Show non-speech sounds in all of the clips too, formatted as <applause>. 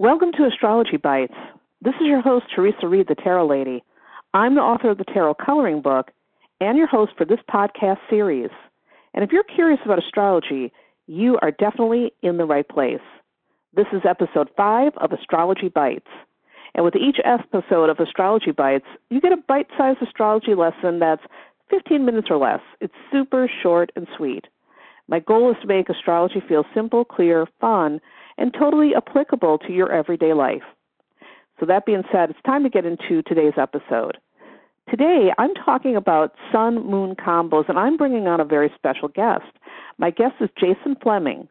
Welcome to Astrology Bites. This is your host, Teresa Reed, the Tarot Lady. I'm the author of the Tarot Coloring Book and your host for this podcast series. And if you're curious about astrology, you are definitely in the right place. This is episode five of Astrology Bites. And with each episode of Astrology Bites, you get a bite sized astrology lesson that's 15 minutes or less. It's super short and sweet. My goal is to make astrology feel simple, clear, fun, and totally applicable to your everyday life. So, that being said, it's time to get into today's episode. Today, I'm talking about sun moon combos, and I'm bringing on a very special guest. My guest is Jason Fleming.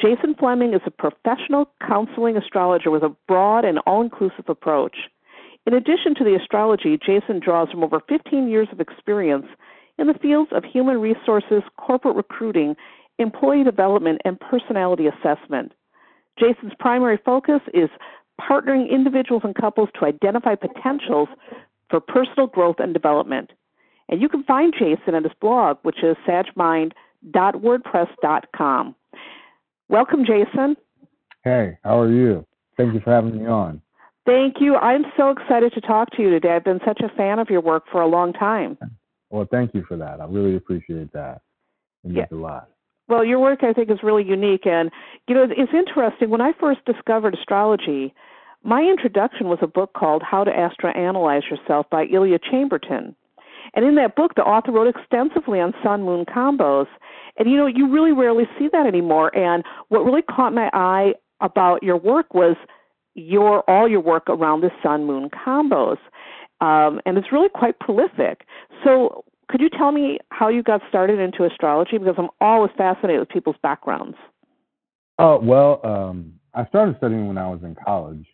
Jason Fleming is a professional counseling astrologer with a broad and all inclusive approach. In addition to the astrology, Jason draws from over 15 years of experience in the fields of human resources, corporate recruiting, employee development, and personality assessment. Jason's primary focus is partnering individuals and couples to identify potentials for personal growth and development. And you can find Jason at his blog, which is sagmind.wordpress.com. Welcome, Jason. Hey, how are you? Thank you for having me on. Thank you. I'm so excited to talk to you today. I've been such a fan of your work for a long time. Well, thank you for that. I really appreciate that. It means yeah. a lot. Well, your work I think is really unique, and you know it's interesting. When I first discovered astrology, my introduction was a book called How to Astro-Analyze Yourself by Ilya Chambertin. And in that book, the author wrote extensively on sun moon combos. And you know, you really rarely see that anymore. And what really caught my eye about your work was your all your work around the sun moon combos. Um, and it's really quite prolific. So, could you tell me how you got started into astrology? Because I'm always fascinated with people's backgrounds. Oh, well, um, I started studying when I was in college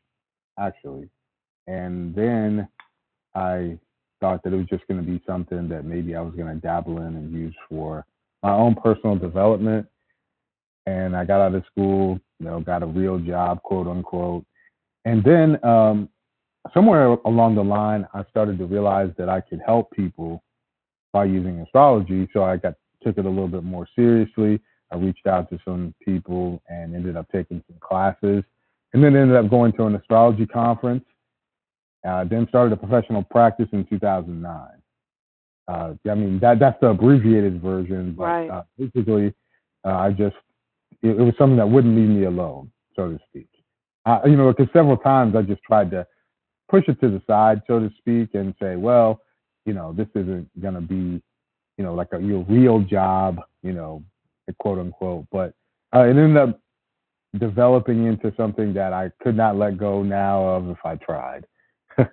actually. And then I thought that it was just going to be something that maybe I was going to dabble in and use for my own personal development. And I got out of school, you know, got a real job, quote unquote. And then um, somewhere along the line, I started to realize that I could help people by using astrology. So I got took it a little bit more seriously. I reached out to some people and ended up taking some classes and then ended up going to an astrology conference. Uh, then started a professional practice in 2009. Uh, I mean, that that's the abbreviated version, but right. uh, basically, uh, I just it, it, was something that wouldn't leave me alone, so to speak. you know, because several times I just tried to push it to the side, so to speak, and say, well, you know, this isn't gonna be, you know, like a your real job, you know, quote unquote. But uh, it ended up developing into something that I could not let go now of if I tried. <laughs>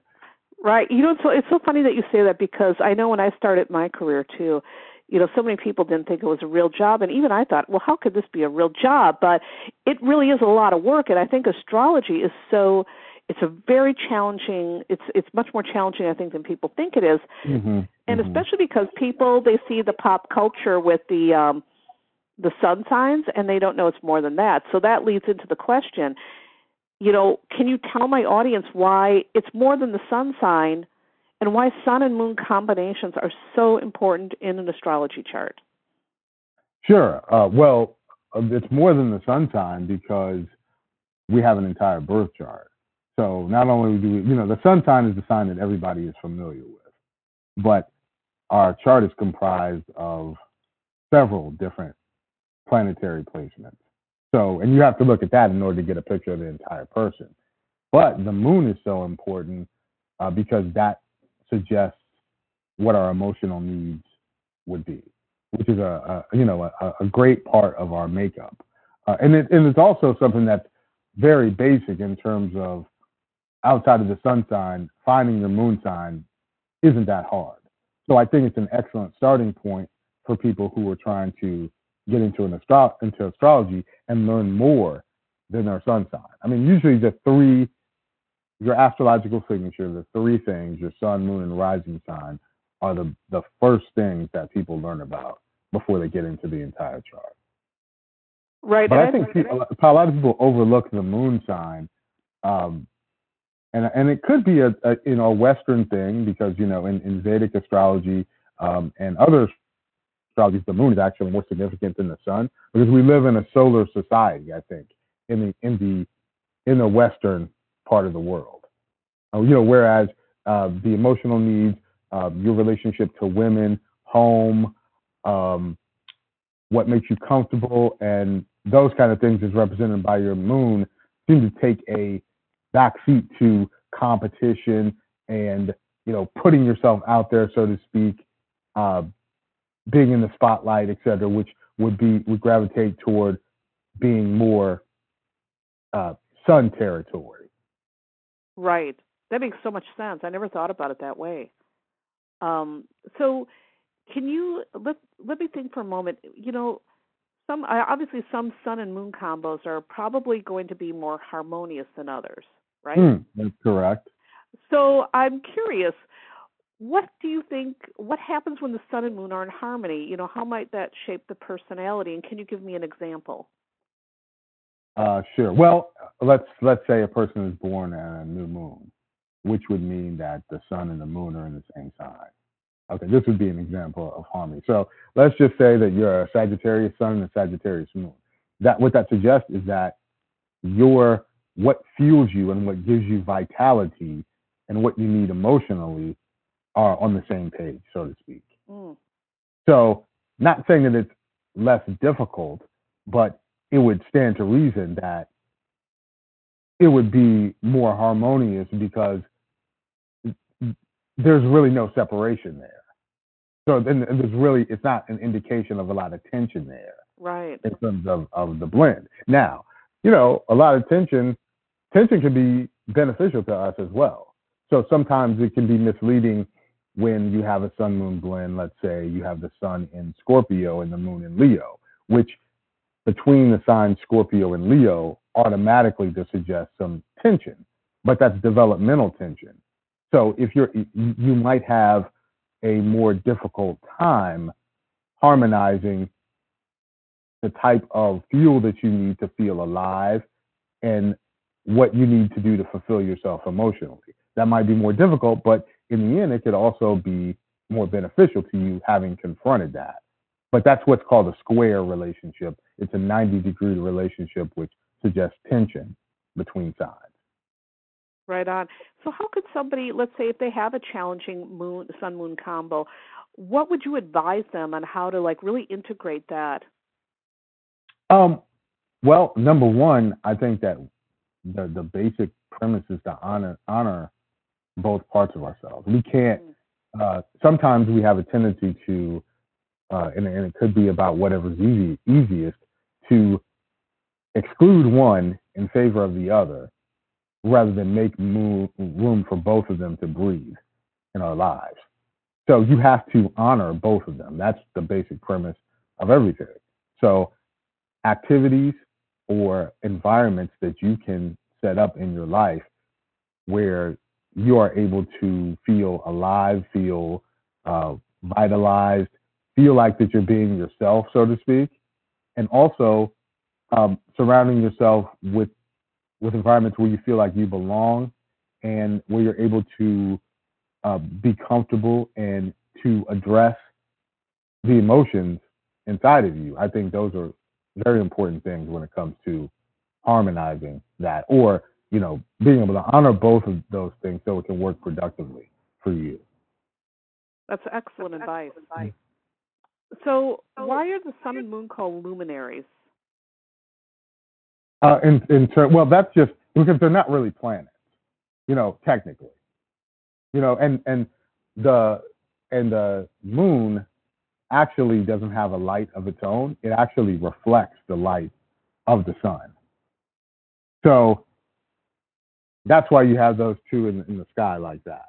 right. You know, so, it's so funny that you say that because I know when I started my career too, you know, so many people didn't think it was a real job. And even I thought, well, how could this be a real job? But it really is a lot of work. And I think astrology is so, it's a very challenging, it's, it's much more challenging, I think, than people think it is. Mm-hmm. And mm-hmm. especially because people, they see the pop culture with the, um, the sun signs and they don't know it's more than that. So that leads into the question, you know, can you tell my audience why it's more than the sun sign and why sun and moon combinations are so important in an astrology chart? Sure. Uh, well, it's more than the sun sign because we have an entire birth chart. So not only do we, you know, the sun sign is the sign that everybody is familiar with, but our chart is comprised of several different planetary placements. So, and you have to look at that in order to get a picture of the entire person. But the moon is so important uh, because that suggests what our emotional needs would be, which is a, a you know a, a, great part of our makeup, uh, and it, and it's also something that's very basic in terms of outside of the sun sign, finding your moon sign isn't that hard. So I think it's an excellent starting point for people who are trying to get into an astro- into astrology and learn more than their sun sign. I mean, usually the three, your astrological signature, the three things, your sun, moon, and rising sign, are the the first things that people learn about before they get into the entire chart. Right. But I think people, a lot of people overlook the moon sign, um, and and it could be a, a, you know a Western thing because you know in, in Vedic astrology um, and other astrology, the moon is actually more significant than the sun because we live in a solar society. I think in the in the in the Western part of the world. Uh, you know, whereas uh, the emotional needs, uh, your relationship to women, home, um, what makes you comfortable, and those kind of things is represented by your moon seem to take a backseat to competition and you know putting yourself out there, so to speak, uh, being in the spotlight, et cetera, which would be would gravitate toward being more uh, sun territory. Right. That makes so much sense. I never thought about it that way. Um, so, can you let let me think for a moment? You know, some obviously some sun and moon combos are probably going to be more harmonious than others, right? Mm, that's correct. So I'm curious, what do you think? What happens when the sun and moon are in harmony? You know, how might that shape the personality? And can you give me an example? Uh, sure. Well, let's let's say a person is born on a new moon, which would mean that the sun and the moon are in the same sign. Okay, this would be an example of harmony. So let's just say that you're a Sagittarius sun and a Sagittarius moon. That what that suggests is that your what fuels you and what gives you vitality and what you need emotionally are on the same page, so to speak. Mm. So, not saying that it's less difficult, but it would stand to reason that it would be more harmonious because there's really no separation there. So then there's really it's not an indication of a lot of tension there. Right. In terms of, of the blend. Now, you know, a lot of tension tension can be beneficial to us as well. So sometimes it can be misleading when you have a sun moon blend. Let's say you have the sun in Scorpio and the moon in Leo, which between the signs Scorpio and Leo automatically to suggest some tension, but that's developmental tension. So if you're, you might have a more difficult time harmonizing the type of fuel that you need to feel alive and what you need to do to fulfill yourself emotionally. That might be more difficult, but in the end, it could also be more beneficial to you having confronted that. But that's what's called a square relationship. It's a 90 degree relationship, which suggests tension between sides. Right on. So, how could somebody, let's say, if they have a challenging moon sun moon combo, what would you advise them on how to like really integrate that? Um, well, number one, I think that the the basic premise is to honor honor both parts of ourselves. We can't. Mm. Uh, sometimes we have a tendency to uh, and, and, it could be about whatever's easy, easiest to exclude one in favor of the other rather than make move, room for both of them to breathe in our lives. So you have to honor both of them. That's the basic premise of everything. So activities or environments that you can set up in your life where you are able to feel alive, feel uh, vitalized, feel like that you're being yourself, so to speak, and also um, surrounding yourself with with environments where you feel like you belong and where you're able to uh, be comfortable and to address the emotions inside of you. I think those are very important things when it comes to harmonizing that or you know being able to honor both of those things so it can work productively for you. That's excellent advice. so, why are the sun and moon called luminaries? Uh, in in ter- well, that's just because they're not really planets, you know, technically, you know, and and the and the moon actually doesn't have a light of its own. It actually reflects the light of the sun. So that's why you have those two in, in the sky like that.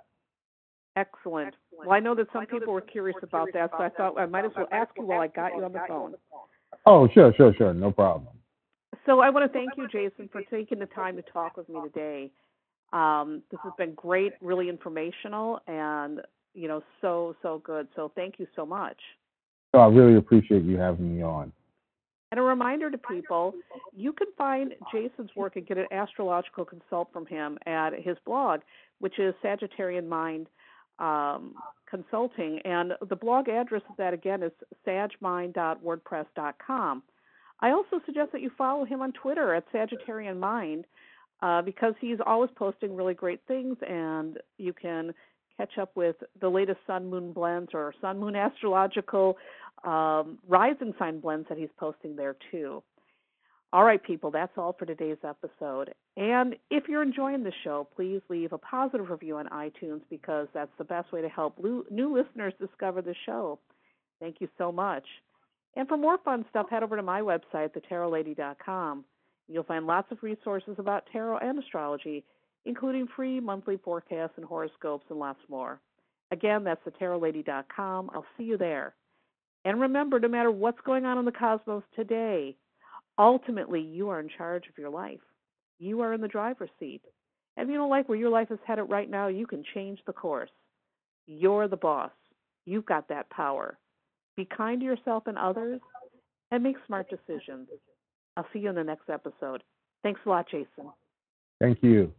Excellent. Well, I know that some people were curious about that, so I thought I might as well ask you while I got you on the phone. Oh, sure, sure, sure. No problem. So I want to thank you, Jason, for taking the time to talk with me today. Um, this has been great, really informational, and you know, so so good. So thank you so much. So I really appreciate you having me on. And a reminder to people, you can find Jason's work and get an astrological consult from him at his blog, which is Sagittarian Mind um, consulting. And the blog address of that again is sagmind.wordpress.com. I also suggest that you follow him on Twitter at Sagittarian Mind. uh, because he's always posting really great things, and you can catch up with the latest sun moon blends or sun moon astrological um, rising sign blends that he's posting there too. All right, people, that's all for today's episode. And if you're enjoying the show, please leave a positive review on iTunes because that's the best way to help new listeners discover the show. Thank you so much. And for more fun stuff, head over to my website, thetarotlady.com. You'll find lots of resources about tarot and astrology, including free monthly forecasts and horoscopes and lots more. Again, that's thetarotlady.com. I'll see you there. And remember, no matter what's going on in the cosmos today, ultimately you are in charge of your life. You are in the driver's seat. And if you know, like where your life is headed right now, you can change the course. You're the boss. You've got that power. Be kind to yourself and others and make smart decisions. I'll see you in the next episode. Thanks a lot, Jason. Thank you.